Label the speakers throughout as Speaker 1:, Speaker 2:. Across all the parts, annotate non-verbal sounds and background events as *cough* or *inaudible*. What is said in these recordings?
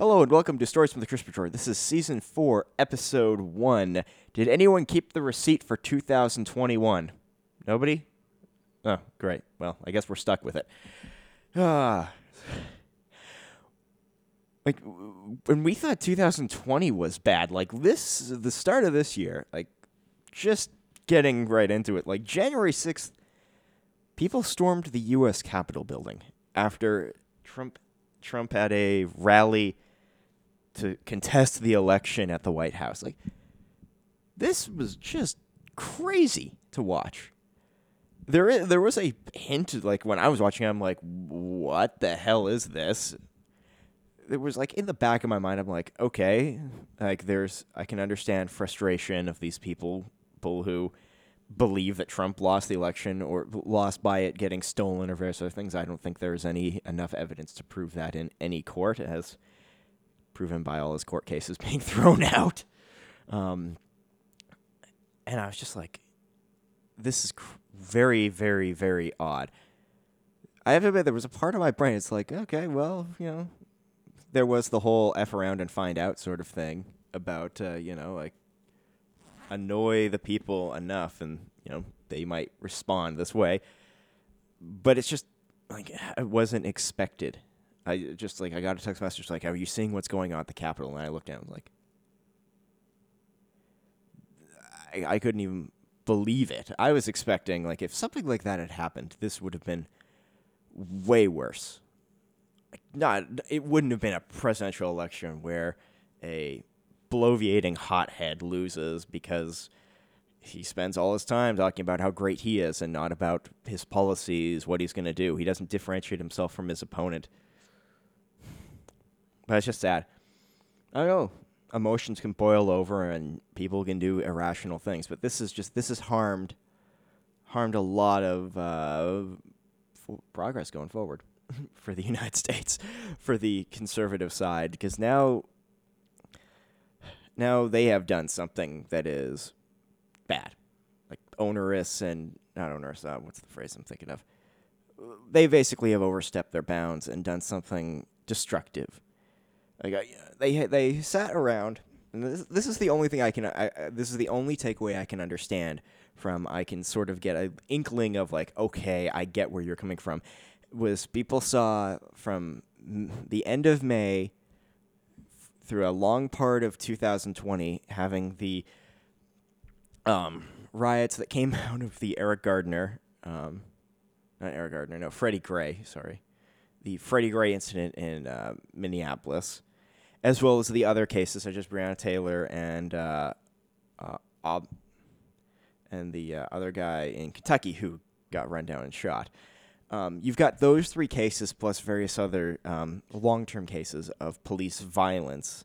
Speaker 1: Hello and welcome to Stories from the Drawer. This is season four, episode one. Did anyone keep the receipt for 2021? Nobody? Oh, great. Well, I guess we're stuck with it. Ah. Like when we thought 2020 was bad, like this, the start of this year, like just getting right into it, like January 6th, people stormed the U.S. Capitol building after Trump Trump had a rally to contest the election at the White House. Like this was just crazy to watch. There is, there was a hint like when I was watching I'm like what the hell is this? It was like in the back of my mind I'm like okay, like there's I can understand frustration of these people people who believe that Trump lost the election or lost by it getting stolen or various other things. I don't think there's any enough evidence to prove that in any court, as proven by all his court cases *laughs* being thrown out. Um, and I was just like, this is cr- very, very, very odd. I have to admit, there was a part of my brain. It's like, okay, well, you know, there was the whole f around and find out sort of thing about, uh, you know, like annoy the people enough and you know they might respond this way but it's just like it wasn't expected i just like i got a text message like are you seeing what's going on at the capitol and i looked down and was like I, I couldn't even believe it i was expecting like if something like that had happened this would have been way worse not it wouldn't have been a presidential election where a bloviating hothead loses because he spends all his time talking about how great he is and not about his policies, what he's going to do. He doesn't differentiate himself from his opponent. But it's just sad. I don't know emotions can boil over and people can do irrational things, but this is just this has harmed harmed a lot of uh, f- progress going forward *laughs* for the *laughs* United States, for the conservative side, because now now they have done something that is bad, like onerous and not onerous. Uh, what's the phrase I'm thinking of? They basically have overstepped their bounds and done something destructive. Like I, they they sat around, and this, this is the only thing I can. I, I, this is the only takeaway I can understand from. I can sort of get an inkling of like, okay, I get where you're coming from. Was people saw from the end of May through a long part of 2020 having the um, riots that came *laughs* out of the Eric Gardner, um, not Eric Gardner, no, Freddie Gray, sorry, the Freddie Gray incident in uh, Minneapolis, as well as the other cases such as Breonna Taylor and uh, uh, Ob- and the uh, other guy in Kentucky who got run down and shot. Um, you've got those three cases plus various other um, long term cases of police violence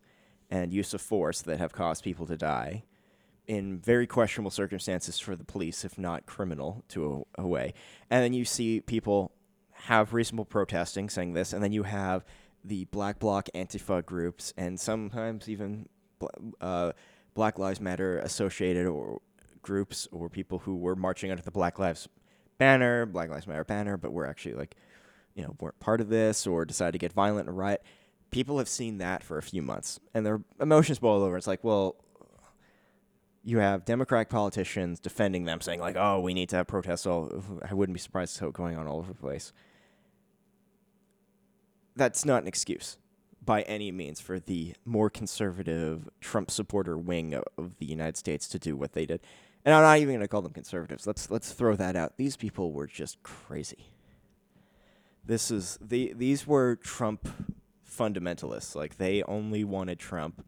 Speaker 1: and use of force that have caused people to die in very questionable circumstances for the police, if not criminal, to a, a way. And then you see people have reasonable protesting saying this, and then you have the Black Bloc Antifa groups, and sometimes even uh, Black Lives Matter associated or groups or people who were marching under the Black Lives banner, Black Lives Matter banner, but were actually like, you know, weren't part of this or decided to get violent and riot. People have seen that for a few months and their emotions boil over. It's like, well, you have Democratic politicians defending them, saying like, "Oh, we need to have protests." All I wouldn't be surprised to see it going on all over the place. That's not an excuse by any means for the more conservative Trump supporter wing of, the United States to do what they did. And I'm not even going to call them conservatives. Let's let's throw that out. These people were just crazy. This is the these were Trump fundamentalists. Like they only wanted Trump.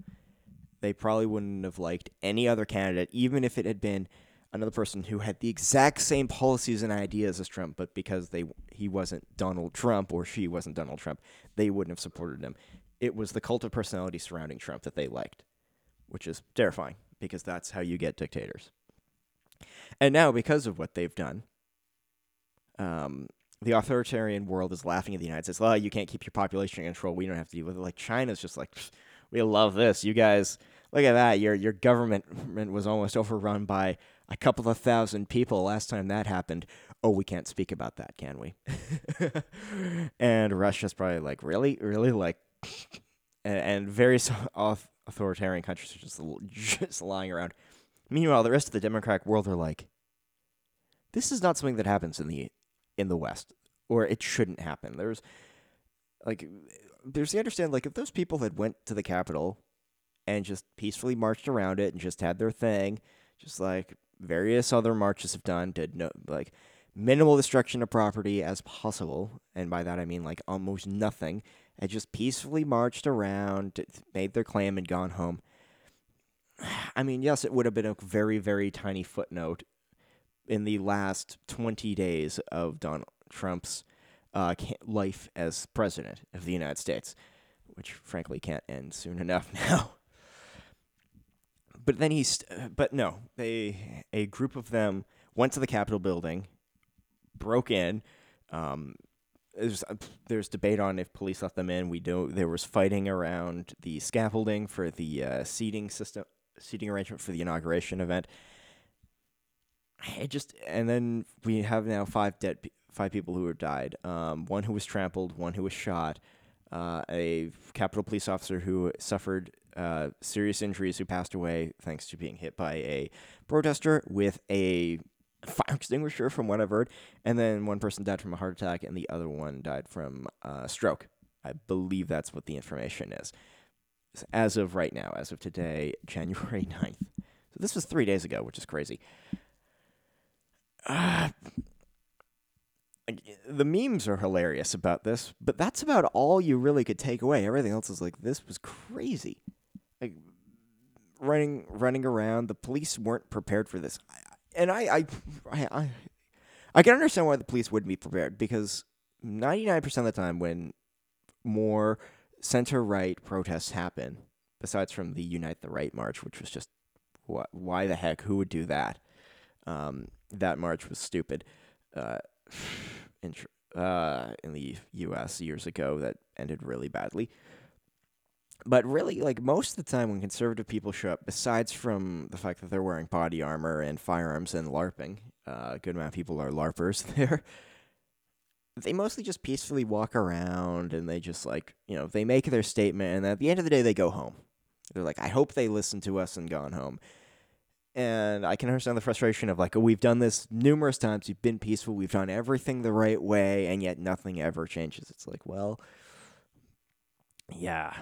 Speaker 1: They probably wouldn't have liked any other candidate, even if it had been another person who had the exact same policies and ideas as Trump, but because they he wasn't Donald Trump or she wasn't Donald Trump, they wouldn't have supported him. It was the cult of personality surrounding Trump that they liked, which is terrifying because that's how you get dictators. And now, because of what they've done, um, the authoritarian world is laughing at the United States. Oh, you can't keep your population in control. We don't have to deal with it. Like China's just like, we love this. You guys, look at that. Your your government was almost overrun by a couple of thousand people last time that happened. Oh, we can't speak about that, can we? *laughs* and Russia's probably like, really, really, like, *laughs* and, various *laughs* authoritarian countries are just just lying around. Meanwhile, the rest of the democratic world are like, this is not something that happens in the in the West, or it shouldn't happen. There's like, there's the understand like if those people had went to the Capitol and just peacefully marched around it and just had their thing, just like various other marches have done, did no like minimal destruction of property as possible, and by that I mean like almost nothing, and just peacefully marched around, made their claim, and gone home. *sighs* I mean, yes, it would have been a very, very tiny footnote in the last 20 days of Donald Trump's uh, life as president of the United States, which frankly can't end soon enough *laughs* now. But then he's, but no, they, a group of them went to the Capitol building, broke in. Um, there's uh, there's debate on if police let them in. We do. There was fighting around the scaffolding for the uh, seating system, seating arrangement for the inauguration event. It just and then we have now five dead, five people who have died. Um, one who was trampled, one who was shot, uh, a Capitol police officer who suffered uh, serious injuries who passed away thanks to being hit by a protester with a fire *laughs* extinguisher, from what I've heard. And then one person died from a heart attack, and the other one died from uh, stroke. I believe that's what the information is. As of right now, as of today, *laughs* January 9th. So this was three days ago, which is crazy. *sighs* Uh, the memes are hilarious about this, but that's about all you really could take away. Everything else is like, this was crazy. Like, running running around, the police weren't prepared for this and I, I, I, I can understand why the police wouldn't be prepared because ninety nine percent of the time when more center right protests happen, besides from the Unite the Right march, which was just what, why the heck who would do that? Um, that march was stupid. Uh, *sighs* in, uh, in the U.S. years ago, that ended really badly but really, like most of the time when conservative people show up, besides from the fact that they're wearing body armor and firearms and LARPing, uh, a good amount of people are LARPers *laughs* there. They mostly just peacefully walk around and they just like, you know, they make their statement and at the end of the day they go home. They're like, I hope they listen to us and gone home. And I can understand the frustration of like, oh, we've done this numerous times. We've been peaceful. We've done everything the right way, and yet nothing ever changes. It's like, well, yeah,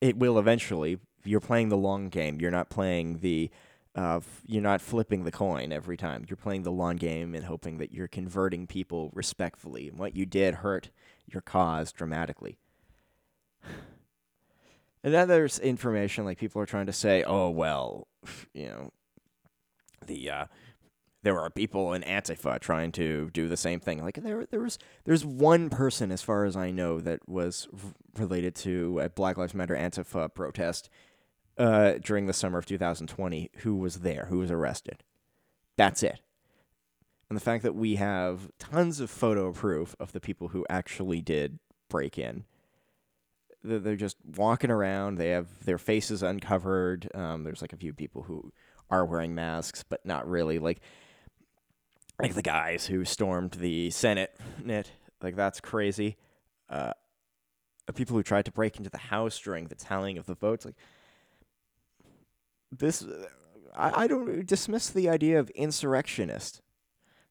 Speaker 1: it will eventually. You're playing the long game. You're not playing the uh, you're not flipping the coin every time. You're playing the long game and hoping that you're converting people respectfully. And what you did hurt your cause dramatically. *sighs* And then there's information like people are trying to say, oh well, you know, the uh, there are people in Antifa trying to do the same thing. Like there, there was, there's one person, as far as I know, that was related to a Black Lives Matter Antifa protest uh, during the summer of 2020 who was there, who was arrested. That's it. And the fact that we have tons of photo proof of the people who actually did break in. They're just walking around. They have their faces uncovered. Um, there's like a few people who are wearing masks, but not really. Like like the guys who stormed the Senate. Like that's crazy. Uh, people who tried to break into the House during the tallying of the votes, like this. I, I don't dismiss the idea of insurrectionist.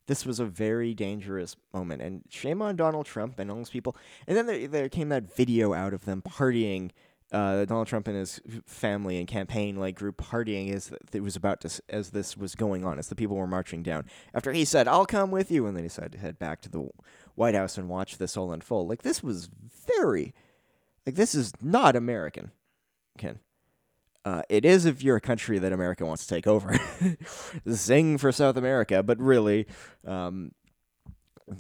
Speaker 1: This was a very dangerous moment, and shame on Donald Trump and all those people. And then there, there came that video out of them partying uh, Donald Trump and his family and campaign like group partying as it was about to as this was going on as the people were marching down. After he said, "I'll come with you," and then he decided to head back to the White House and watch this all unfold. Like this was very, like this is not American, Ken. Uh, it is if you're a country that America wants to take over. *laughs* Zing for South America, but really, um,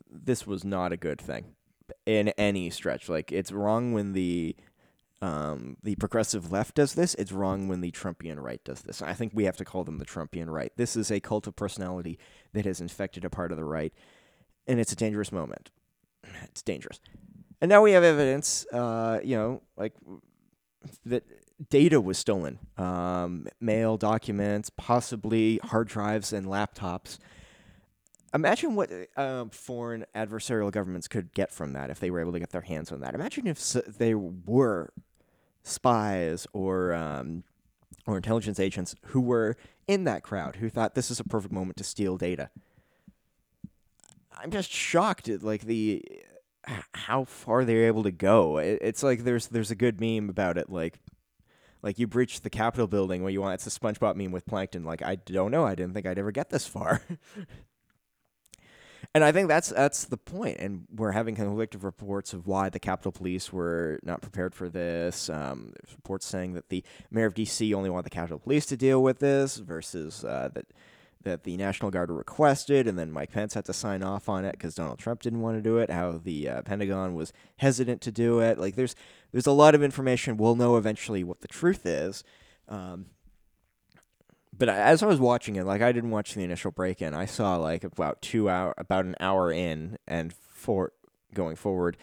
Speaker 1: this was not a good thing in any stretch. Like it's wrong when the um, the progressive left does this. It's wrong when the Trumpian right does this. I think we have to call them the Trumpian right. This is a cult of personality that has infected a part of the right, and it's a dangerous moment. *sighs* It's dangerous. And now we have evidence, uh, you know, like that data was stolen, um, mail, documents, possibly hard drives and laptops. Imagine what um, foreign adversarial governments could get from that if they were able to get their hands on that. Imagine if they were spies or um, or intelligence agents who were in that crowd who thought this is a perfect moment to steal data. I'm just shocked at like the how far they're able to go. It's like there's there's a good meme about it like like you breach the Capitol building what you want it's a SpongeBob meme with plankton like I don't know I didn't think I'd ever get this far. *laughs* and I think that's that's the point. and we're having conflicting reports of why the Capitol Police were not prepared for this. Um, reports saying that the mayor of DC only wanted the Capitol Police to deal with this versus uh, that that the National Guard requested, and then Mike Pence had to sign off on it because Donald Trump didn't want to do it. How the uh, Pentagon was hesitant to do it. Like there's there's a lot of information. We'll know eventually what the truth is. Um, but as I was watching it, like I didn't watch the initial break in. I saw like about two hour, about an hour in, and for going forward.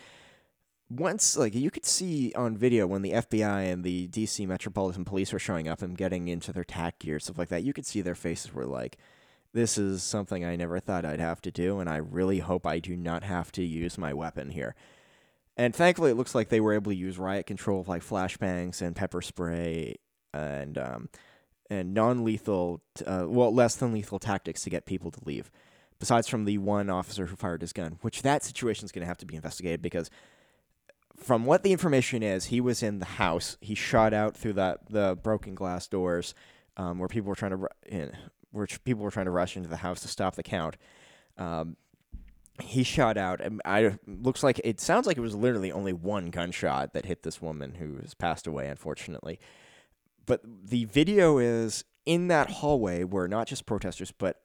Speaker 1: Once, like you could see on video when the FBI and the DC Metropolitan Police were showing up and getting into their tack gear, stuff like that, you could see their faces were like, "This is something I never thought I'd have to do, and I really hope I do not have to use my weapon here." And thankfully, it looks like they were able to use riot control, like flashbangs and pepper spray, and um, and non-lethal, uh, well, less than lethal tactics to get people to leave. Besides from the one officer who fired his gun, which that situation is going to have to be investigated because, from what the information is, he was in the house. He shot out through that the broken glass doors, um, where people were trying to, in, where people were trying to rush into the house to stop the count. Um, he shot out. And I looks like it sounds like it was literally only one gunshot that hit this woman who has passed away, unfortunately but the video is in that hallway where not just protesters but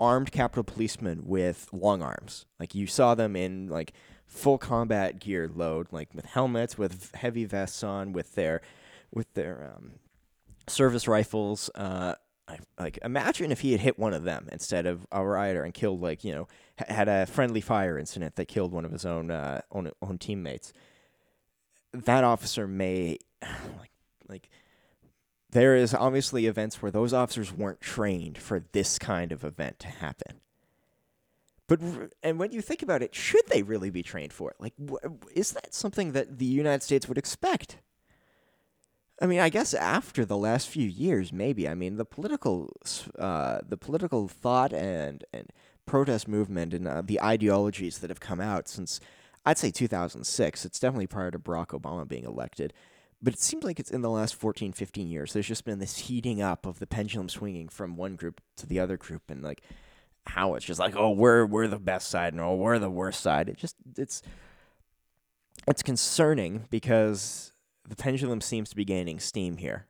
Speaker 1: armed Capitol policemen with long arms. Like you saw them in like full combat gear load, like with helmets, with heavy vests on, with their with their um, service rifles. Uh, like imagine if he had hit one of them instead of a rioter and killed like you know had a friendly fire incident that killed one of his own uh, own own teammates. That officer may *sighs* like like there is obviously events where those officers weren't trained for this kind of event to happen. But and when you think about it, should they really be trained for it? Like, is that something that the United States would expect? I mean, I guess after the last few years, maybe. I mean, the political, uh, the political thought and and protest movement and uh, the ideologies that have come out since, I'd say 2006. It's definitely prior to Barack Obama being elected but it seems like it's in the last 14 15 years there's just been this heating up of the pendulum swinging from one group to the other group and like how it's just like oh we're we're the best side and oh we're the worst side. It just it's it's concerning because the pendulum seems to be gaining steam here.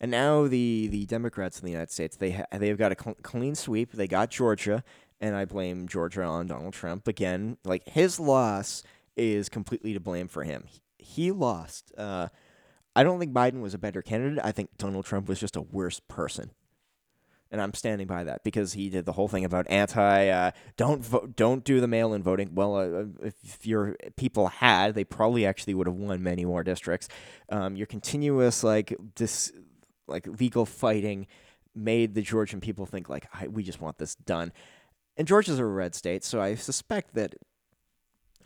Speaker 1: And now the the democrats in the united states they ha- they've got a cl- clean sweep. They got georgia and i blame georgia on donald trump. Again like his loss is completely to blame for him he lost. Uh, I don't think Biden was a better candidate. I think Donald Trump was just a worse person. And I'm standing by that because he did the whole thing about anti uh, don't vote, don't do the mail-in voting. Well, uh, if your people had, they probably actually would have won many more districts. Um, your continuous like this like legal fighting made the Georgian people think like we just want this done. And Georgia's a red state, so I suspect that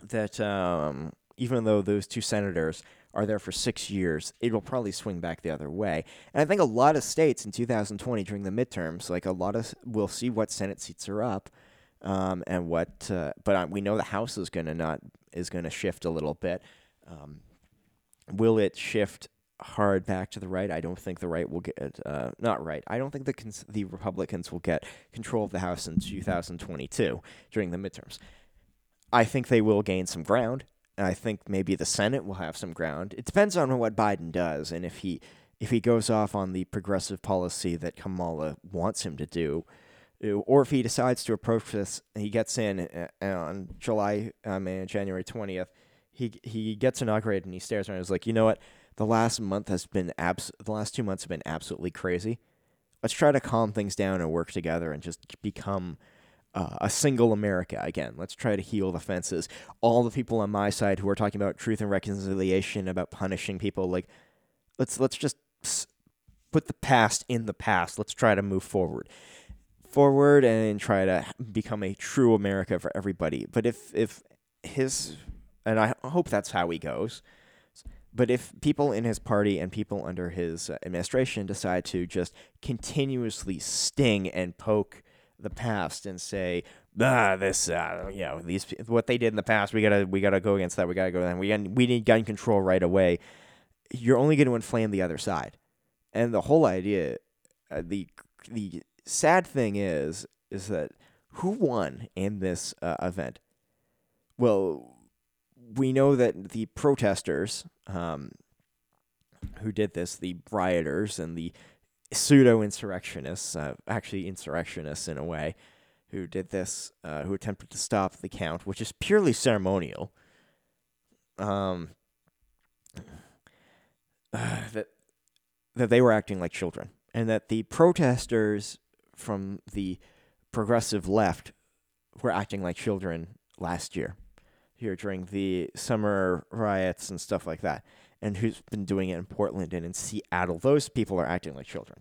Speaker 1: that um, even though those two senators are there for six years, it will probably swing back the other way. And I think a lot of states in 2020 during the midterms, like a lot of, we'll see what Senate seats are up, um, and what. Uh, but uh, we know the House is going to not is going to shift a little bit. Um, will it shift hard back to the right? I don't think the right will get uh, not right. I don't think the cons- the Republicans will get control of the House in 2022 during the midterms. I think they will gain some ground. I think maybe the Senate will have some ground. It depends on what Biden does and if he if he goes off on the progressive policy that Kamala wants him to do, or if he decides to approach this, he gets in uh, on July, um, January twentieth. He he gets inaugurated and he stares around. and is like, you know what? The last month has been abs. The last two months have been absolutely crazy. Let's try to calm things down and work together and just become uh, a single America again. Let's try to heal the fences. All the people on my side who are talking about truth and reconciliation, about punishing people, like let's let's just put the past in the past. Let's try to move forward. forward and try to become a true America for everybody. But if if his and I hope that's how he goes. But if people in his party and people under his administration decide to just continuously sting and poke the past and say, ah, this, uh, you know, these what they did in the past, we gotta we gotta go against that. We gotta go. Then we we need gun control right away. You're only going to inflame the other side, and the whole idea, uh, the the sad thing is, is that who won in this uh, event? Well, we know that the protesters um, who did this, the rioters and the pseudo insurrectionists, uh, actually insurrectionists in a way, who did this, uh, who attempted to stop the count, which is purely ceremonial. Um, uh, *sighs* that that they were acting like children, and that the protesters from the progressive left were acting like children last year, here during the summer riots and stuff like that, and who's been doing it in Portland and in Seattle. Those people are acting like children.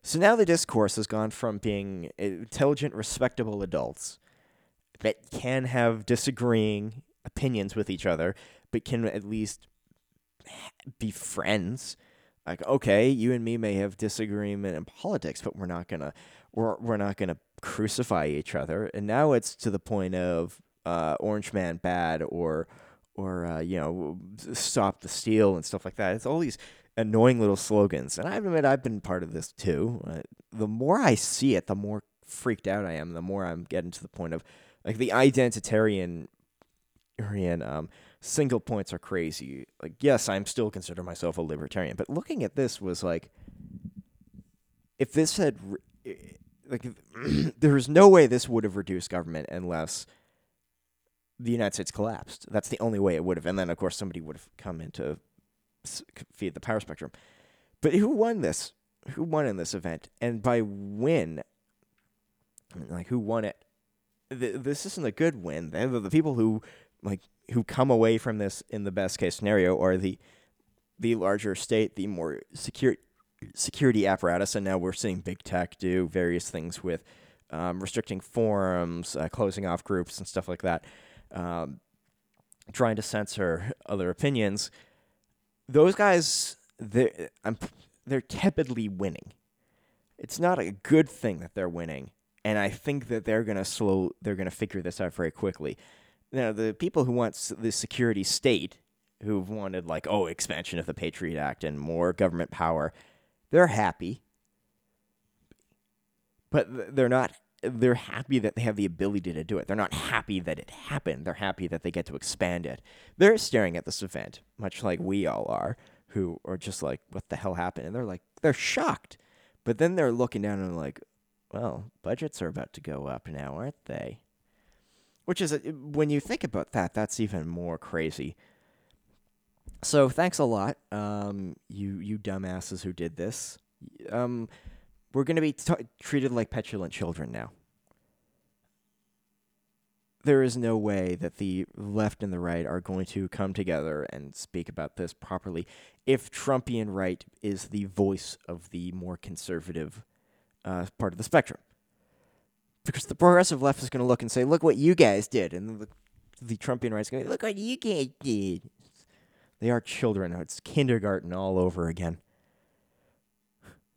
Speaker 1: So now the discourse has gone from being intelligent, respectable adults that can have disagreeing opinions with each other, but can at least be friends. Like, okay, you and me may have disagreement in politics, but we're not gonna we're we're not gonna crucify each other. And now it's to the point of uh, Orange Man bad or or uh, you know stop the steal and stuff like that. It's all these annoying little slogans, and I admit I've been part of this too. Uh, the more I see it, the more freaked out I am. The more I'm getting to the point of like the identitarian, um, single points are crazy. Like yes, I'm still consider myself a libertarian, but looking at this was like, if this had like *clears throat* there's no way this would have reduced government unless the United States collapsed. That's the only way it would have. And then, of course, somebody would have come in to feed the power spectrum. But who won this? Who won in this event? And by win, like who won it? this isn't a good win. The, people who like who come away from this in the best case scenario are the the larger state, the more secure security apparatus, and now we're seeing big tech do various things with um, restricting forums, uh, closing off groups, and stuff like that um, trying to censor other opinions. Those guys, they're, I'm, they're tepidly winning. It's not a good thing that they're winning, and I think that they're gonna slow. They're gonna figure this out very quickly. Now, the people who want the security state, who've wanted like oh expansion of the Patriot Act and more government power, they're happy, but they're not they're happy that they have the ability to do it. They're not happy that it happened. They're happy that they get to expand it. They're staring at this event, much like we all are, who are just like, what the hell happened? And they're like, they're shocked. But then they're looking down and like, well, budgets are about to go up now, aren't they? Which is, when you think about that, that's even more crazy. So thanks a lot, um, you you dumbasses who did this. Um, we're going to be t- treated like petulant children now. There is no way that the left and the right are going to come together and speak about this properly if Trumpian right is the voice of the more conservative uh, part of the spectrum. Because the progressive left is going to look and say, look what you guys did. And the, the Trumpian right is going to say, look what you guys did. They are children. It's kindergarten all over again.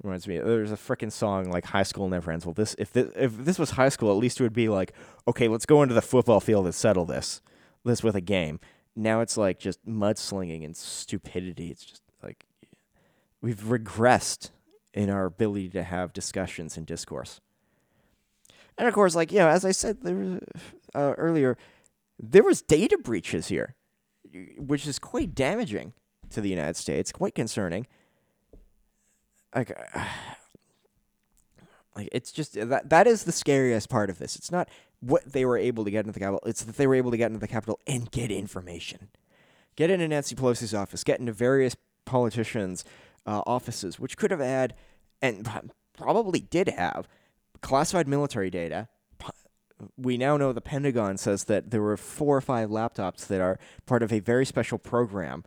Speaker 1: Reminds me, there's a freaking song like "High School Never Ends." Well, this if this, if this was high school, at least it would be like, okay, let's go into the football field and settle this, this with a game. Now it's like just mudslinging and stupidity. It's just like we've regressed in our ability to have discussions and discourse. And of course, like you know, as I said there, uh, earlier, there was data breaches here, which is quite damaging to the United States, quite concerning like *sighs* like it's just that that is the scariest part of this. It's not what they were able to get into the Capitol. It's that they were able to get into the Capitol and get information, get into Nancy Pelosi's office, get into various politicians' uh, offices, which could have had and probably did have classified military data. We now know the Pentagon says that there were four or five laptops that are part of a very special program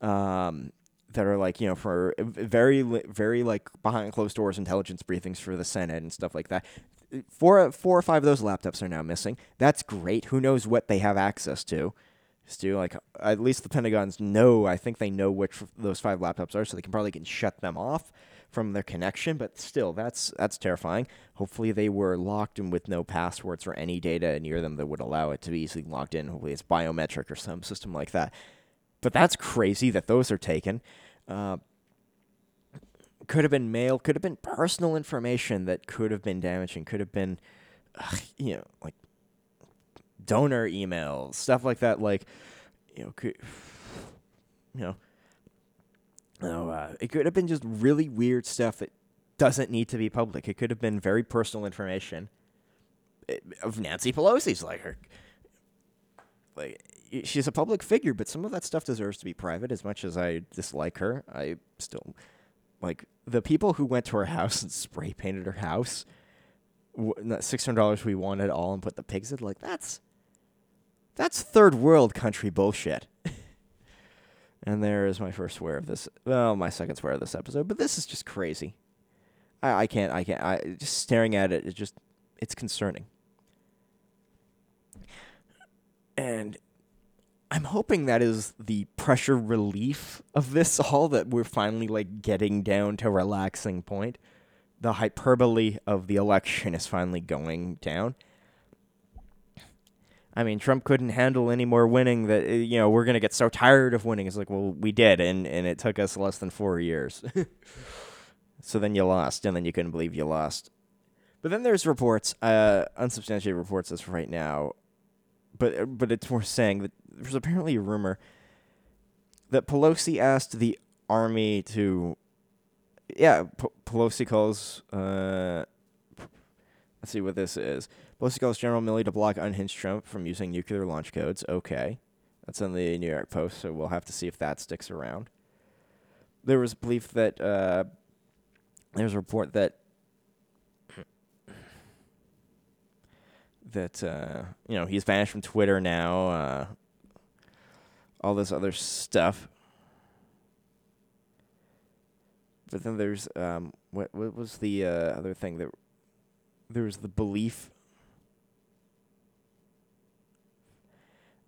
Speaker 1: um, that are like you know for very very like behind closed doors intelligence briefings for the Senate and stuff like that. Four, four or five of those laptops are now missing. That's great. Who knows what they have access to? Stu, like at least the Pentagon's know. I think they know which those five laptops are, so they can probably can shut them off from their connection. But still, that's that's terrifying. Hopefully, they were locked and with no passwords or any data near them that would allow it to be easily logged in. Hopefully, it's biometric or some system like that. But that's crazy that those are taken. Uh, could have been mail, could have been personal information that could have been damaging, could have been, ugh, you know, like donor emails, stuff like that. Like, you know, could, you know, no, uh, it could have been just really weird stuff that doesn't need to be public. It could have been very personal information eh, of Nancy Pelosi's, like her, like she's a public figure, but some of that stuff deserves to be private. As much as I dislike her, I still like the people who went to her house and *laughs* spray painted her house. six hundred dollars we wanted all and put the pigs in. Like that's that's third world country bullshit. *laughs* and there is my first swear of this. Well, my second swear of this episode. But this is just crazy. I, I can't. I can't. I just staring at it. It just it's concerning. And I'm hoping that is the pressure relief of this *laughs* all that we're finally like getting down to relaxing point. The hyperbole of the election is finally going down. I mean, Trump couldn't handle any more winning that uh, you know, we're to get so tired of winning. It's like, well, we did and and it took us less than 4 years. *laughs* so then you lost and then you couldn't believe you lost. But then there's reports, uh, unsubstantiated reports as right now, but but it's worth saying that there's apparently a rumor that Pelosi asked the army to, yeah, P- Pelosi calls. Uh, let's see what this is. Pelosi calls General Milley to block unhinged Trump from using nuclear launch codes. Okay, that's in the New York Post, so we'll have to see if that sticks around. There was belief that uh, there's a report that that uh, you know he's vanished from Twitter now. Uh, all this other stuff. But then there's um what what was the uh, other thing that there was the belief.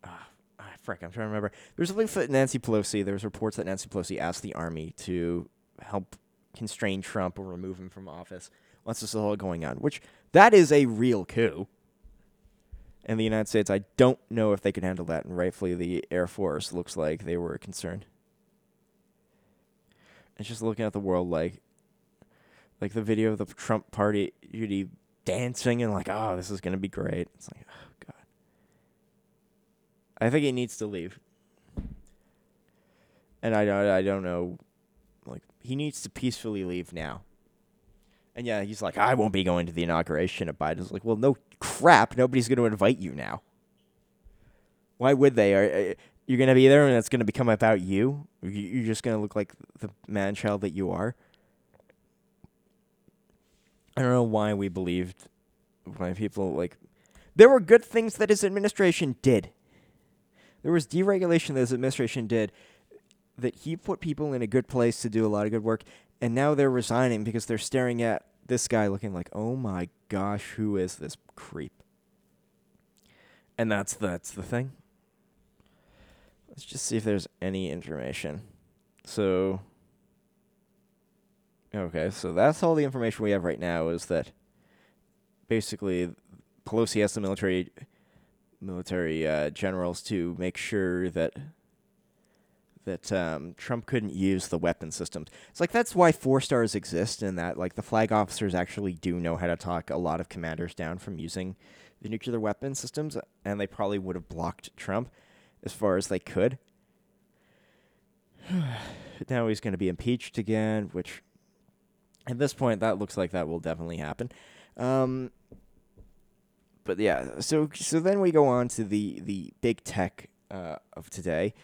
Speaker 1: Ah, ah, frick, I'm trying to remember. There's a belief that Nancy Pelosi. There's reports that Nancy Pelosi asked the army to help constrain Trump or remove him from office once this is all going on, which that is a real coup in the United States. I don't know if they can handle that, and rightfully, the Air Force looks like they were concerned. It's just looking at the world like, like the video of the Trump party, Judy dancing and like, oh, this is gonna be great. It's like, oh god. I think he needs to leave, and I don't, I don't know, like he needs to peacefully leave now. And yeah, he's like, I won't be going to the inauguration of Biden's like, well, no crap, nobody's going to invite you now. Why would they? Are, uh, you're going to be there and it's going to become about you? You're just going to look like the man child that you are? I don't know why we believed, why people, like, there were good things that his administration did. There was deregulation that his administration did that he put people in a good place to do a lot of good work, and now they're resigning because they're staring at this guy looking like, oh my gosh, who is this creep? And that's that's the thing. Let's just see if there's any information. So Okay, so that's all the information we have right now is that basically Pelosi asked the military military uh, generals to make sure that that um, Trump couldn't use the weapon systems. It's like that's why four stars exist, and that like the flag officers actually do know how to talk a lot of commanders down from using the nuclear weapon systems, and they probably would have blocked Trump as far as they could. *sighs* now he's going to be impeached again, which at this point that looks like that will definitely happen. Um, but yeah, so so then we go on to the the big tech uh, of today.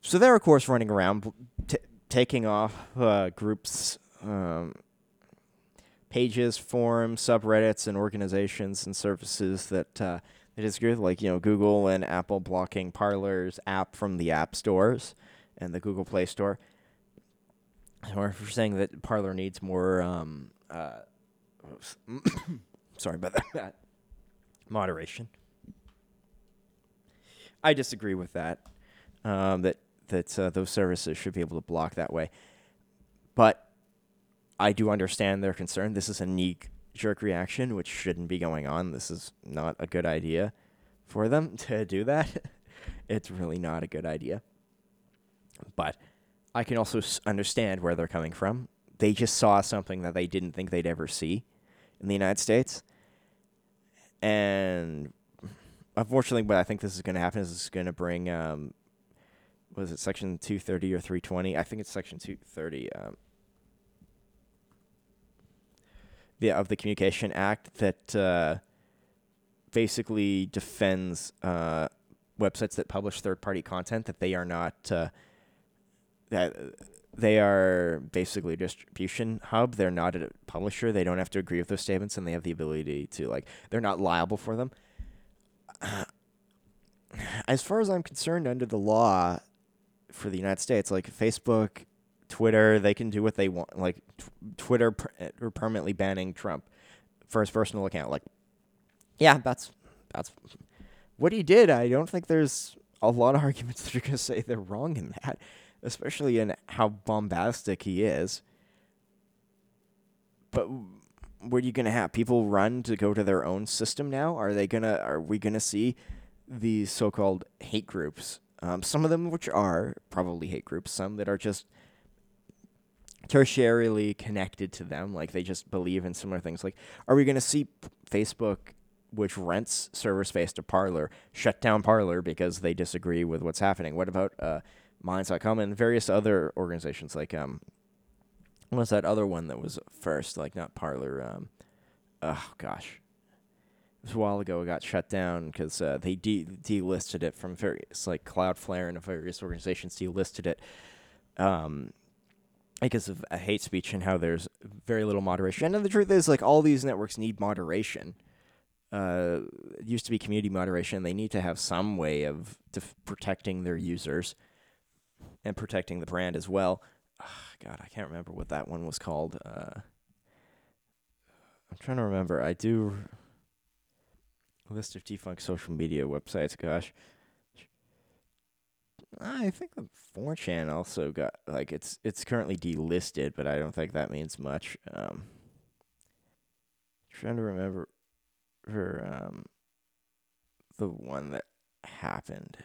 Speaker 1: So they're of course running around, t- taking off uh, groups, um, pages, forums, subreddits, and organizations and services that uh, that is good, like you know Google and Apple blocking Parler's app from the app stores and the Google Play Store. Or if we're saying that Parler needs more um, uh, *coughs* Sorry about that. *coughs* Moderation. I disagree with that. Um, that that uh, those services should be able to block that way. But I do understand their concern. This is a knee jerk reaction, which shouldn't be going on. This is not a good idea for them *laughs* to do that. *laughs* it's really not a good idea. But I can also understand where they're coming from. They just saw something that they didn't think they'd ever see in the United States. And unfortunately, what I think this is going to happen is it's going to bring, um, was it section 230 or 320? I think it's section 230. Um, the, of the Communication Act that uh, basically defends uh, websites that publish third-party content that they are not uh, that they are basically a distribution hub. They're not a publisher. They don't have to agree with those statements, and they have the ability to like they're not liable for them. *clears throat* As far as I'm concerned, under the law for the United States, like Facebook, Twitter, they can do what they want. Like t- Twitter per- uh, permanently banning Trump for his personal account. Like, yeah, that's that's what he did. I don't think there's a lot of *laughs* arguments that are going to say they're wrong in that especially in how bombastic he is. But what are you going to have? People run to go to their own system now? Are they to, are we going to see these so called hate groups? Um, some of them, which are probably hate groups, some that are just tertiarily connected to them, like they just believe in similar things. Like, are we going to see Facebook, which rents server space to Parler, shut down Parler because they disagree with what's happening? What about uh, Minds.com and various other organizations like um, what was that other one that was first? Like not Parler. Um, oh gosh, was a while ago. It got shut down because uh, they de- delisted it from various like Cloudflare and various organizations delisted it. Um, because of uh, hate speech and how there's very little moderation. And the truth is, like all these networks need moderation. Uh, it used to be community moderation. They need to have some way of def- protecting their users and protecting the brand as well. God, I can't remember what that one was called. Uh, I'm trying to remember. I do list of defunct social media websites. Gosh, I think the 4chan also got like it's it's currently delisted, but I don't think that means much. Um, trying to remember for um the one that happened.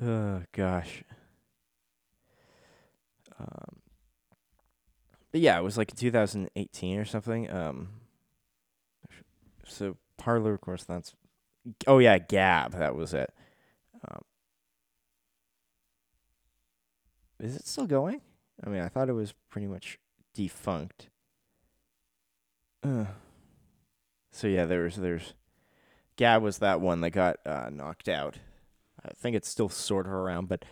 Speaker 1: Oh gosh. Um, but yeah, it was like in 2018 or something. Um, so Parler, of course, that's. Oh yeah, Gab. That was it. Um, is it still going? I mean, I thought it was pretty much defunct. Uh, so yeah, there's there's Gab was that one that got uh, knocked out. I think it's still sort of around, but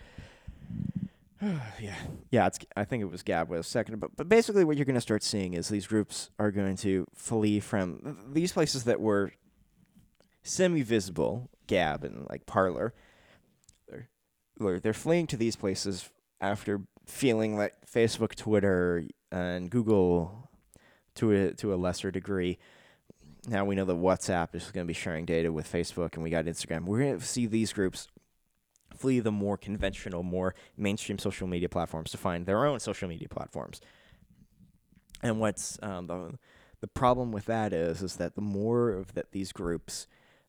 Speaker 1: *sighs* yeah, yeah. It's I think it was Gab was second, but but basically what you're going to start seeing is these groups are going to flee from these places that were semi-visible, Gab and like Parler. They're they're fleeing to these places after feeling like Facebook, Twitter, and Google, to a to a lesser degree, now we know that WhatsApp is going to be sharing data with Facebook, and we got Instagram. We're going to see these groups the more conventional, more mainstream social media platforms to find their own social media platforms. And what's um, the the problem with that is is that the more of that these groups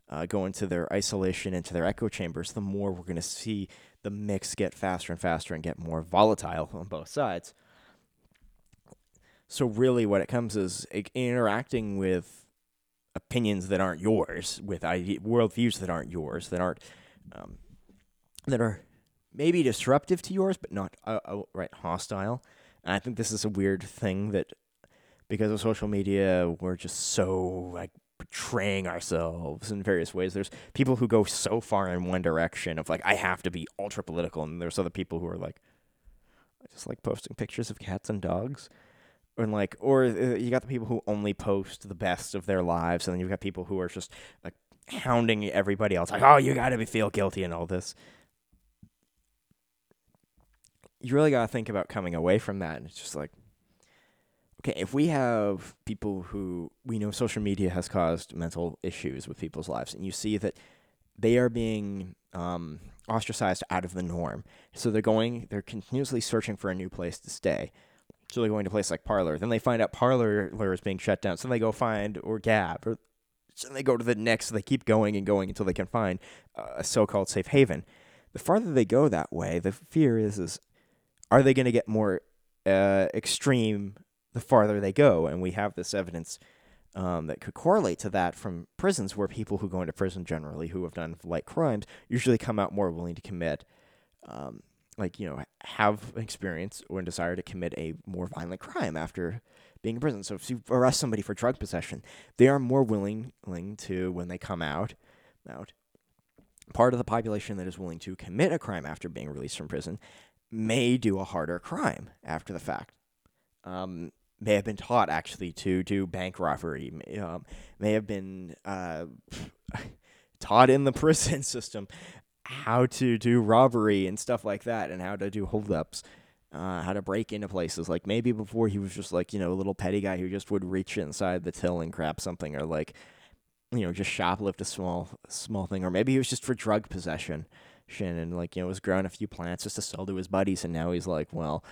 Speaker 1: uh, go into their isolation, into their echo chambers, the more we're going to see the mix get faster and faster and get more volatile on both sides. So really, what it comes is interacting with opinions that aren't yours, with worldviews that aren't yours, that aren't um, that are maybe disruptive to yours, but not uh, outright hostile. And I think this is a weird thing that because of social media, we're just so like portraying ourselves in various ways. There's people who go so far in one direction of like I have to be ultra political, and there's other people who are like I just like posting pictures of cats and dogs. And like, or uh, you got the people who only post the best of their lives, and then you've got people who are just like hounding everybody else, like, "Oh, you got to feel guilty" and all this you really got to think about coming away from that. And it's just like, okay, if we have people who we know social media has caused mental issues with people's lives, and you see that they are being um, ostracized out of the norm, so they're going, they're continuously searching for a new place to stay. So they're going to a place like Parler. Then they find out Parler is being shut down. So they go find or Gab, or so they go to the next. So they keep going and going until they can find a so-called safe haven. The farther they go that way, the fear is is are they going to get more uh, extreme the farther they go? And we have this evidence um, that could correlate to that from prisons, where people who go into prison generally who have done light crimes usually come out more willing to commit um, like you know have experience or desire to commit a more violent crime after being in prison. So if you arrest somebody for drug possession, they are more willing, to when they come out out. Part of the population that is willing to commit a crime after being released from prison may do a harder crime after the fact. Um, may have been taught actually to do bank robbery. May, um, may have been uh, *laughs* taught in the *laughs* prison system how to do robbery and stuff like that and how to do holdups. Uh, how to break into places. Like maybe before he was just like, you know, a little petty guy who just would reach inside the till and grab something or like, you know, just shoplift a small small thing. Or maybe he was just for drug possession. Shannon, like, you know, was growing a few plants just to sell to his buddies and now he's like, well,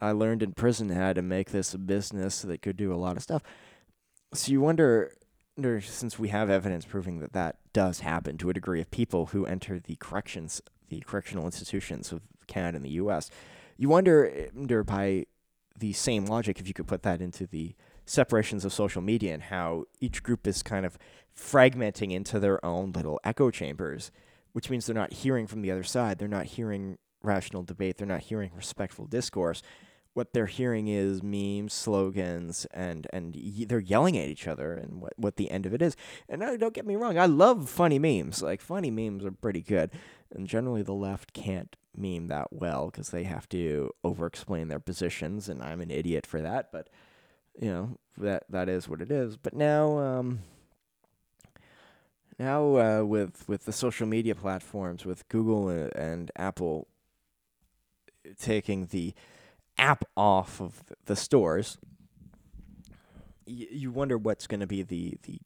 Speaker 1: I learned in prison how to make this a business that could do a lot of stuff. So you wonder since we have evidence proving that that does happen to a degree of people who enter the corrections, the correctional institutions of Canada and the U.S., you wonder, wonder by the same logic if you could put that into the separations of social media and how each group is kind of fragmenting into their own little echo chambers, which means they're not hearing from the other side. They're not hearing rational debate. They're not hearing respectful discourse what they're hearing is memes, slogans, and and they're yelling at each other, and what what the end of it is. And no, don't get me wrong, I love funny memes. Like funny memes are pretty good, and generally the left can't meme that well because they have to over-explain their positions, and I'm an idiot for that. But you know that that is what it is. But now, um, now uh, with with the social media platforms, with Google and Apple taking the app off of the stores, y- you wonder what's going to be the the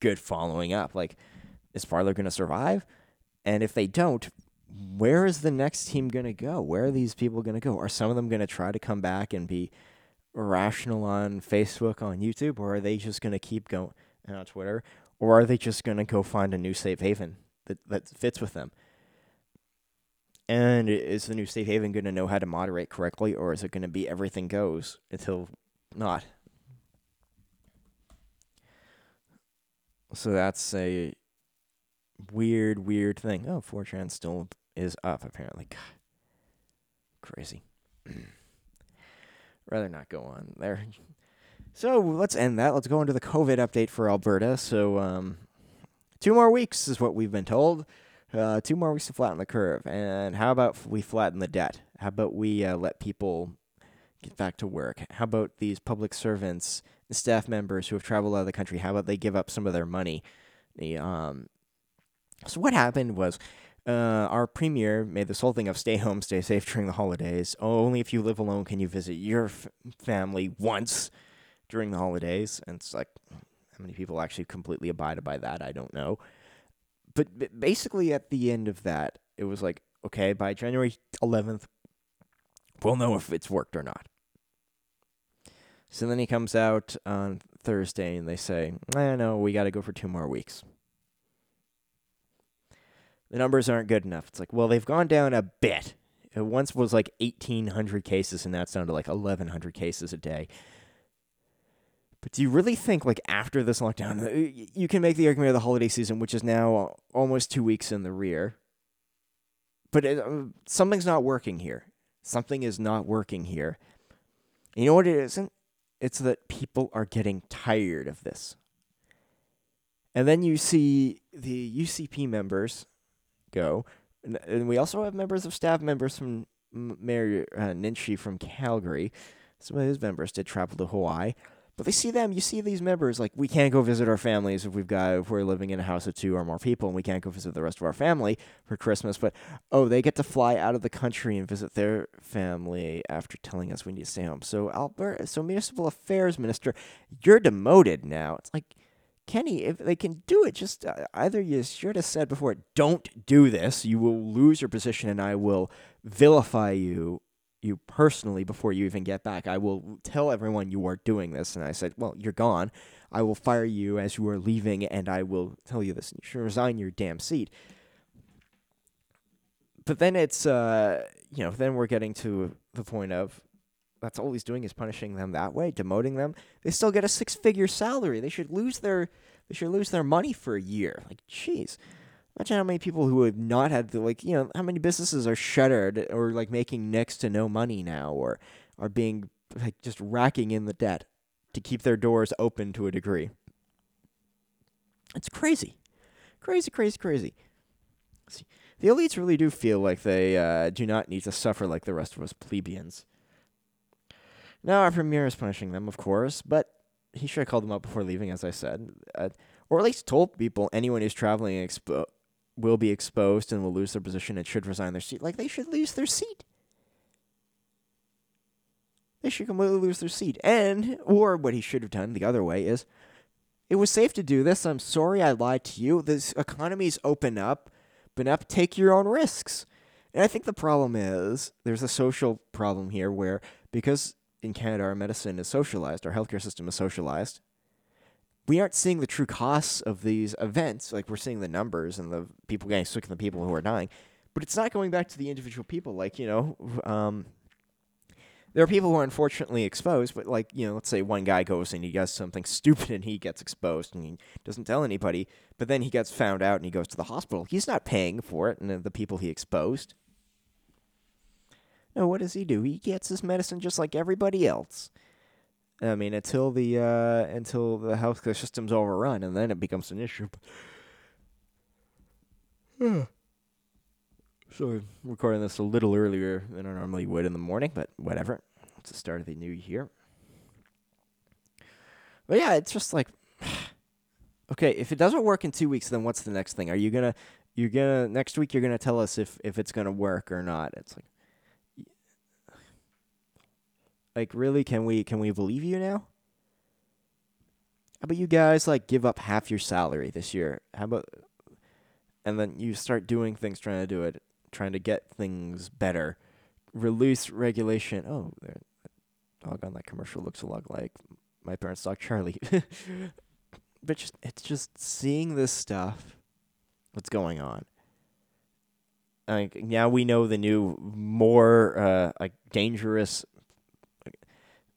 Speaker 1: good following up. Like, is Parler going to survive? And if they don't, where is the next team going to go? Where are these people going to go? Are some of them going to try to come back and be rational on Facebook, on YouTube, or are they just going to keep going on Twitter? Or are they just going to go find a new safe haven that, that fits with them? And is the new safe haven going to know how to moderate correctly, or is it going to be everything goes until not? So that's a weird, weird thing. Oh, 4chan still is up, apparently. God. Crazy. *clears throat* Rather not go on there. So let's end that. Let's go into the COVID update for Alberta. So, um, two more weeks is what we've been told. Uh, two more weeks to flatten the curve. And how about we flatten the debt? How about we uh, let people get back to work? How about these public servants staff members who have traveled out of the country? How about they give up some of their money? The um, so what happened was. Uh, our premier made this whole thing of stay home, stay safe during the holidays. only if you live alone can you visit your f- family once during the holidays. And it's like, how many people actually completely abided by that? I don't know but basically at the end of that, it was like, okay, by January 11th, we'll know if it's worked or not. So then he comes out on Thursday and they say, I know, we got to go for two more weeks. The numbers aren't good enough. It's like, well, they've gone down a bit. It once was like 1,800 cases, and down to like 1,100 cases a day. But do you really think, like, after this lockdown, uh, you can make the argument of the holiday season, which is now almost two weeks in the rear, but it, uh, something's not working here. Something is not working here. You know what it isn't? It's that people are getting tired of this. And then you see the UCP members go, and, we also have members of staff members from Mayor uh, from Calgary. Some of his members did travel to Hawaii. But they see them, you see these members like we can't go visit our families if we've got if we're living in a house of two or more people and we can't go visit the rest of our family for Christmas, but oh, they get to fly out of the country and visit their family after telling us we need to stay home. So Alberta so municipal affairs minister, you're demoted now. It's like Kenney, if they can do it, just uh, either you should have said before, don't do this, you will lose your position and I will vilify you you personally before you even get back. I will tell everyone you are doing this. And I said, Well, you're gone. I will fire you as you are leaving, and I will tell you this. You should resign your damn seat. But then it's, uh, you know, then we're getting to the point of that's all he's doing is punishing them that way, demoting them. They still get a six figure salary. They should lose their they should lose their money for a year. Like, jeez. Imagine how many people who have not had the like, you know, how many businesses are shuttered or like making next to no money now or are being like just racking in the debt to keep their doors open to a degree. It's crazy. Crazy, crazy, crazy. See, the elites really do feel like they uh, do not need to suffer like the rest of us plebeians. Now our premier is punishing them, of course, but he should have called them up before leaving, as I said, uh, or at least told people anyone who's traveling expo- will be exposed and will lose their position and should resign their seat. Like they should lose their seat. They should completely lose their seat. And, or what he should have done the other way is, it was safe to do this. I'm sorry I lied to you. This economy's open up, but up, take your own risks. And I think the problem is there's a social problem here where because in Canada our medicine is socialized, our healthcare system is socialized, we aren't seeing the true costs of these events. Like we're seeing the numbers and the people getting sick and the people who are dying, but it's not going back to the individual people. Like you know, um, there are people who are unfortunately exposed, but like you know, let's say one guy goes and he does something *laughs* stupid and he gets exposed and he doesn't tell anybody, but then he gets found out and he goes to the hospital. He's not paying for it, and the people he exposed. No, what does he do? He gets his medicine just like everybody else. I mean, until the uh, until the healthcare system's overrun, and then it becomes an issue. so recording this a little earlier than I normally would in the morning, but whatever. It's the start of the new year. But yeah, it's just like, *sighs* okay, if it doesn't work in two weeks, then what's the next thing? Are you gonna, you're gonna next week? You're gonna tell us if if it's gonna work or not? It's like, like, really? Can we can we believe you now? How about you guys like give up half your salary this year? How about and then you start doing things trying to do it, trying to get things better. Release regulation. Oh, dog on that commercial looks a lot like my parents' dog Charlie. *laughs* but just it's just seeing this stuff. What's going on? Like now we know the new, more uh, like dangerous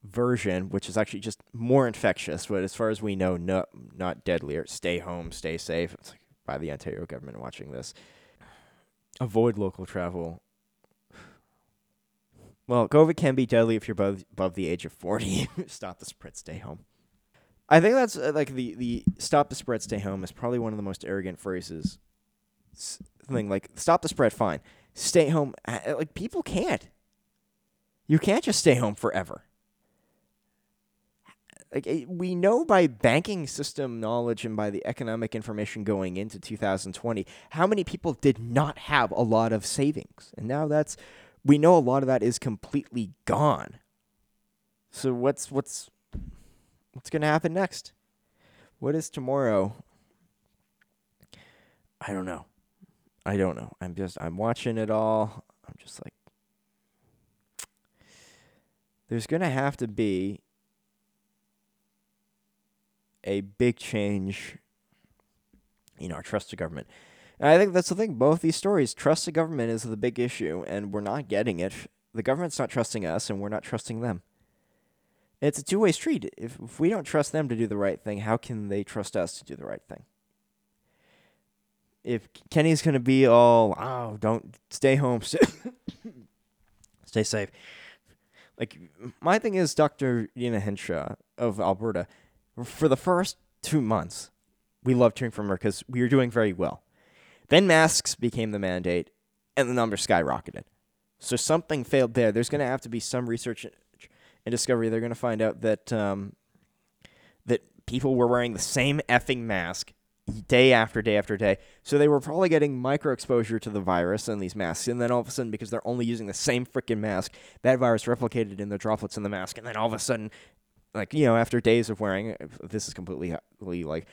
Speaker 1: version, which is actually just more infectious, but as far as we know, no, not deadlier. Stay home, stay safe. It's like by the Ontario government watching this. Avoid local travel. Well, COVID can be deadly if you're above, above the age of 40. *laughs* stop the spread, stay home. I think that's uh, like the, the stop the spread, stay home is probably one of the most arrogant phrases. thing like stop the spread, fine. Stay home. Like people can't. You can't just stay home forever like eh, we know by banking system knowledge and by the economic information going into 2020 how many people did not have a lot of savings. And now that's we know a lot of that is completely gone. So what's what's what's going to happen next? What is tomorrow? I don't know. I don't know. I'm just i'm watching it all. I'm just like there's going to have to be a big change in our trust to government. And I think that's the thing. Both these stories, trust to government is the big issue, and we're not getting it. The government's not trusting us, and we're not trusting them. it's a two way street. If, if we don't trust them to do the right thing, how can they trust us to do the right thing? If Kenney's going to be all, oh, don't stay home, *coughs* stay, safe. Like, my thing is Dr. Deena Hinshaw of Alberta for the first two months, we loved hearing from her because we were doing very well. Then masks became the mandate, and the numbers skyrocketed. So something failed there. There's going to have to be some research and discovery. They're going to find out that um, people were wearing the same effing mask day after day after day. So they were probably getting micro exposure to the virus in these masks. And then all of a sudden, because they're only using the same freaking mask, that virus replicated in the droplets in the mask. And then all of a sudden, like, you know, after days of wearing uh, this is completely uh, like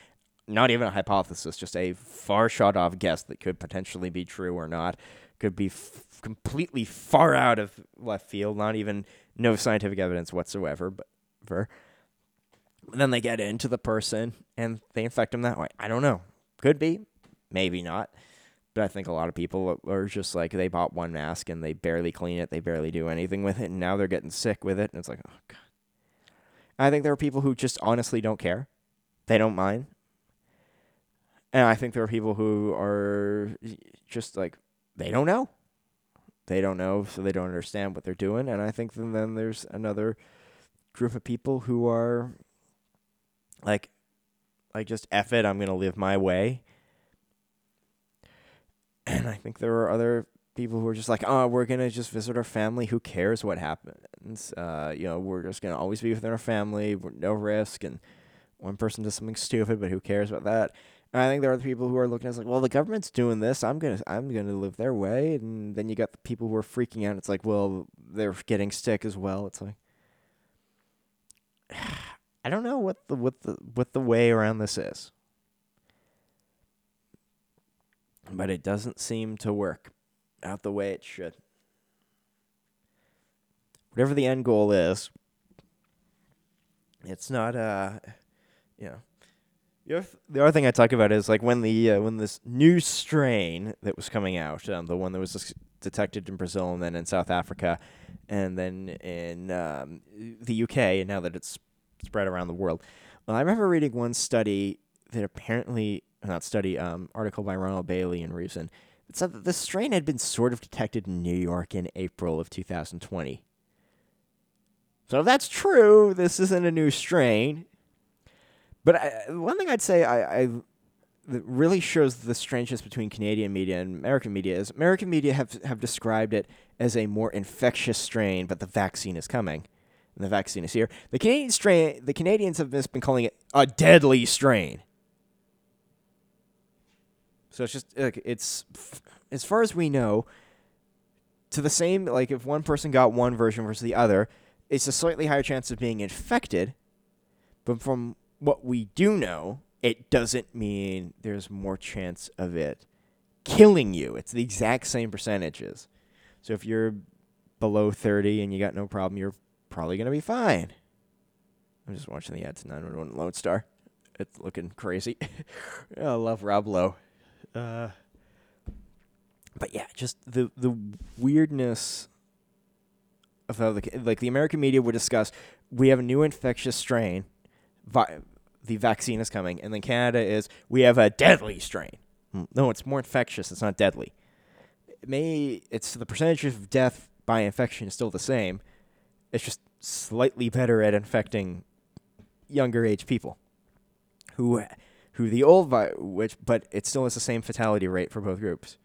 Speaker 1: not even a hypothesis, just a far shot off guess that could potentially be true or not. Could be f- completely far out of left field, not even no scientific evidence whatsoever. But for then they get into the person and they infect them that way. I don't know. Could be, maybe not. But I think a lot of people are just like they bought one mask and they barely clean it, they barely do anything with it, and now they're getting sick with it, and it's like, oh god. I think there are people who just honestly don't care. They don't mind. And I think there are people who are just like they don't know. They don't know, so they don't understand what they're doing. And I think then, there's another group of people who are like, like just F it, I'm going to live my way. And I think there are other people who are just like, oh, we're to just visit our family. Who cares what happens? Uh, you know, we're just to always be within our family, no risk. And one person does something stupid, but who cares about that? And I think there are the people who are looking at it like, well, the government's doing this. I'm gonna, I'm gonna live their way. And then you got the people who are freaking out. It's like, well, they're getting sick as well. It's like, *sighs* I don't know what the what the what the way around this is. But it doesn't seem to work out the way it should. Whatever the end goal is, it's not uh you know the other, the other thing I talk about is like when the uh, when this new strain that was coming out, um, the one that was detected in Brazil and then in South Africa, and then in um, the UK, and now that it's spread around the world. Well, I remember reading one study that apparently, not study, um, article by Ronald Bailey in Reason, that said that the strain had been sort of detected in New York in April of 2020. So if that's true, this isn't a new strain. But I, one thing I'd say I, I that really shows the strangeness between Canadian media and American media is American media have have described it as a more infectious strain, but the vaccine is coming and the vaccine is here. The Canadian strain, the Canadians have been calling it a deadly strain. So it's just like it's as far as we know, to the same like if one person got one version versus the other, it's a slightly higher chance of being infected. But from what we do know, it doesn't mean there's more chance of it killing you. It's the exact same percentages. So if you're below 30 and you got no problem, you're probably going to be fine. I'm just watching the ads 911 Lone Star. It's looking crazy. *laughs* I love Rob Lowe. Uh, but yeah, just the the weirdness of how the like the American media would discuss. We have a new infectious strain. Vi- the vaccine is coming, and then Canada is we have a deadly strain. Hmm, no, it's more infectious. It's not deadly. It may it's the percentage of death by infection is still the same, it's just slightly better at infecting younger age people who who the old vi- which but it still has the same fatality rate for both groups.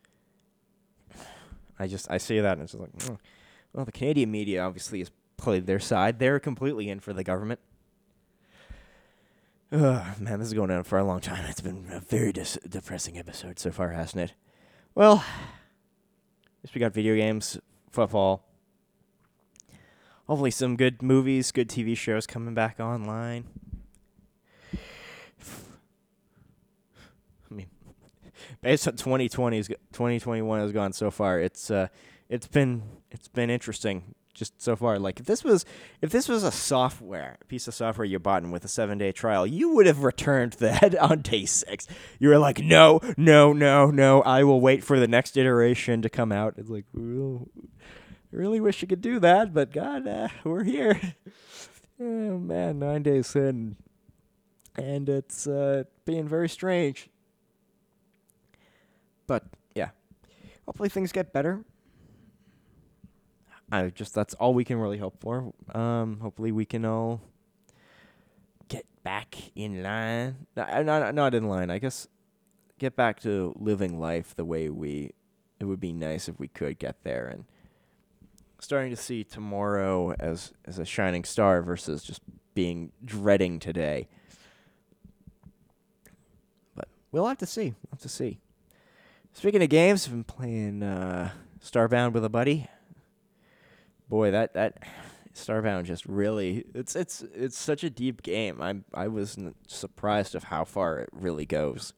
Speaker 1: I just I see that and it's just like mm. well the Canadian media obviously has played their side. They're completely in for the government. Ugh, *sighs* man, this is going on for a long time. It's been a very dis- depressing episode so far, hasn't it? Well, guess we got video games, football, hopefully some good movies, good TV shows coming back online. I mean, based on 2020's 2021 has gone so far, it's uh, it's been it's been interesting just so far. Like if this was if this was a software a piece of software you bought and with a seven day trial, you would have returned *laughs* that on day six. You were like, no, no, no, no. I will wait for the next iteration to come out. It's like, well, really wish you could do that, but God, uh, we're here. *laughs* oh man, nine days in, and it's uh, being very strange. But yeah, hopefully things get better. I just that's all we can really hope for. Um, hopefully we can all get back in line. Not not not in line. I guess get back to living life the way we. It would be nice if we could get there and starting to see tomorrow as as a shining star versus just being dreading today. But we'll have to see. We'll have to see. Speaking of games, I've been playing uh, Starbound with a buddy. Boy, that that Starbound just really it's it's it's such a deep game. I'm I was surprised of how far it really goes.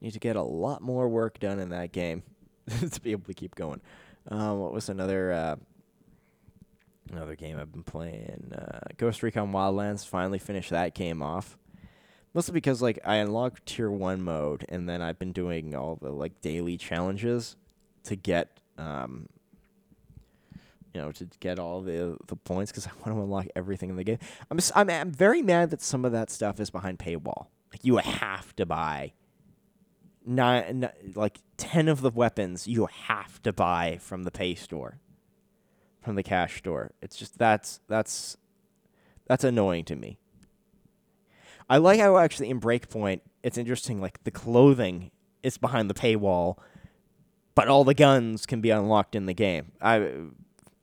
Speaker 1: Need to get a lot more work done in that game *laughs* to be able to keep going. Um, what was another uh, another game I've been playing? Uh, Ghost Recon Wildlands. Finally finished that game off. Mostly because like I unlocked tier one mode, and then I've been doing all the like daily challenges to get um, you know, to get all the the points because *laughs* I want to unlock everything in the game. I'm just, I'm I'm very mad that some of that stuff is behind paywall. Like you have to buy nine, like ten of the weapons you have to buy from the pay store, from the cash store. It's just that's that's that's annoying to me. I like how actually in Breakpoint it's interesting. Like the clothing is behind the paywall, but all the guns can be unlocked in the game. I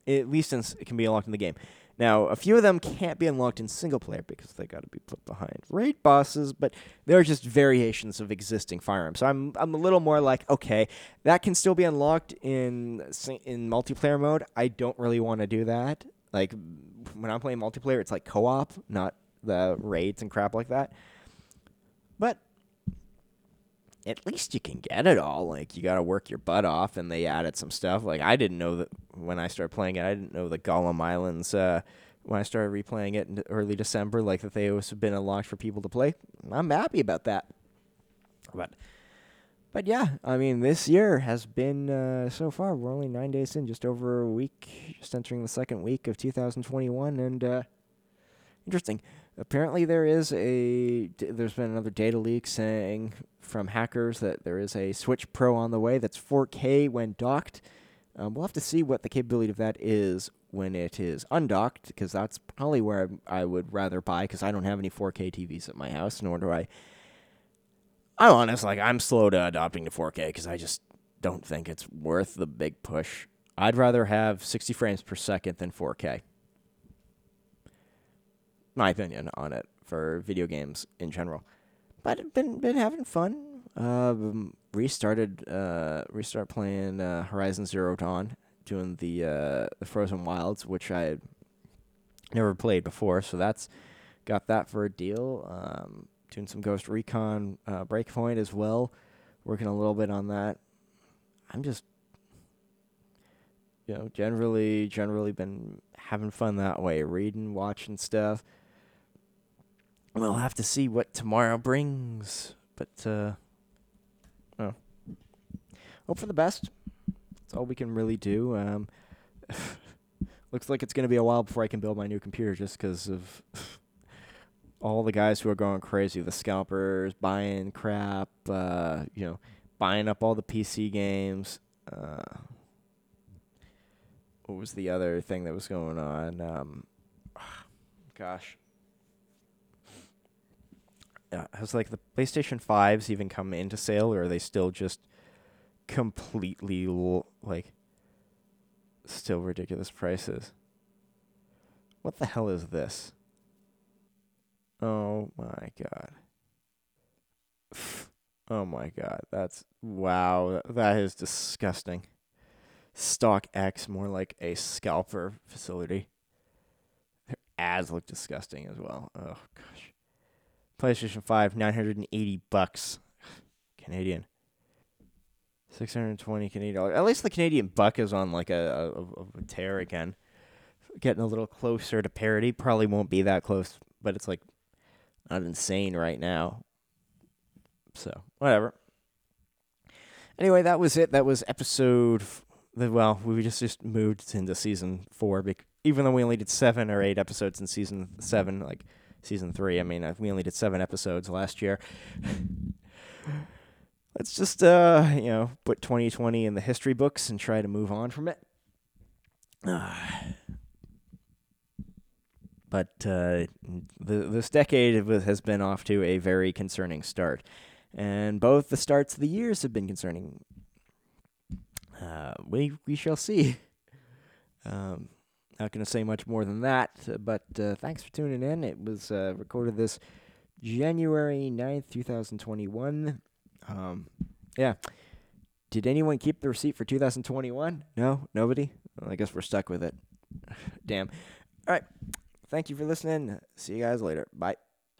Speaker 1: at least in, it can be unlocked in the game. Now, a few of them can't be unlocked in single player because they got to be put behind raid bosses, but they're just variations of existing firearms. So I'm I'm a little more like, okay, that can still be unlocked in in multiplayer mode. I don't really want to do that. Like when I'm playing multiplayer, it's like co-op, not the raids and crap like that. But at least you can get it all. Like you got to work your butt off, and they added some stuff. Like I didn't know that when I started playing it, I didn't know the Golem Islands. Uh, when I started replaying it in early December, like that they have been unlocked for people to play. I'm happy about that. But but yeah, I mean, this year has been uh, so far. We're only nine days in, just over a week, just entering the second week of 2021, and uh, interesting. Apparently, there is a there's been another data leak saying from hackers that there is a Switch Pro on the way that's 4K when docked. Um, we'll have to see what the capability of that is when it is undocked, because that's probably where I, would rather buy, because I don't have any 4K TVs at my house, nor do I. I'm honest, like I'm slow to adopting to 4K because I just don't think it's worth the big push. I'd rather have 60 frames per second than 4K my opinion on it for video games in general. But been been having fun. Uh, restarted uh, restart playing uh, Horizon Zero Dawn, doing the uh, the Frozen Wilds, which I never played before. So that's got that for a deal. Um, doing some Ghost Recon uh, Breakpoint as well. Working a little bit on that. I'm just you know generally generally been having fun that way, reading, watching stuff we'll have to see what tomorrow brings. But uh, oh, hope for the best. That's all we can really do. Um, *laughs* looks like it's going to be a while before I can build my new computer, just because of *laughs* all the guys who are going crazy. The scalpers buying crap. Uh, you know, buying up all the PC games. Uh, what was the other thing that was going on? Um, *sighs* gosh uh, has like the PlayStation 5s even come into sale or are they still just completely like still ridiculous prices? What the hell is this? Oh my god. Oh my god. That's wow. That is disgusting. StockX more like a scalper facility. Their ads look disgusting as well. Oh gosh. PlayStation 5, 980 bucks Canadian. 620 Canadian dollars. At least the Canadian buck is on like a, a, a tear again. Getting a little closer to parity. Probably won't be that close, but it's like not insane right now. So, whatever. Anyway, that was it. That was episode. Well, we just just moved into season four, even though we only did seven or eight episodes in season seven. Like season three. I mean, uh, we only did seven episodes last year. *laughs* Let's just, uh, you know, put 2020 in the history books and try to move on from it. *sighs* but uh, the, this decade has been off to a very concerning start. And both the starts of the years have been concerning. Uh, we we shall see. *laughs* Um, not going to say much more than that, but uh, thanks for tuning in. It was uh, recorded this January 9th, 2021. Um, yeah. Did anyone keep the receipt for 2021? No, nobody. Well, I guess we're stuck with it. *laughs* Damn. All right. Thank you for listening. See you guys later. Bye.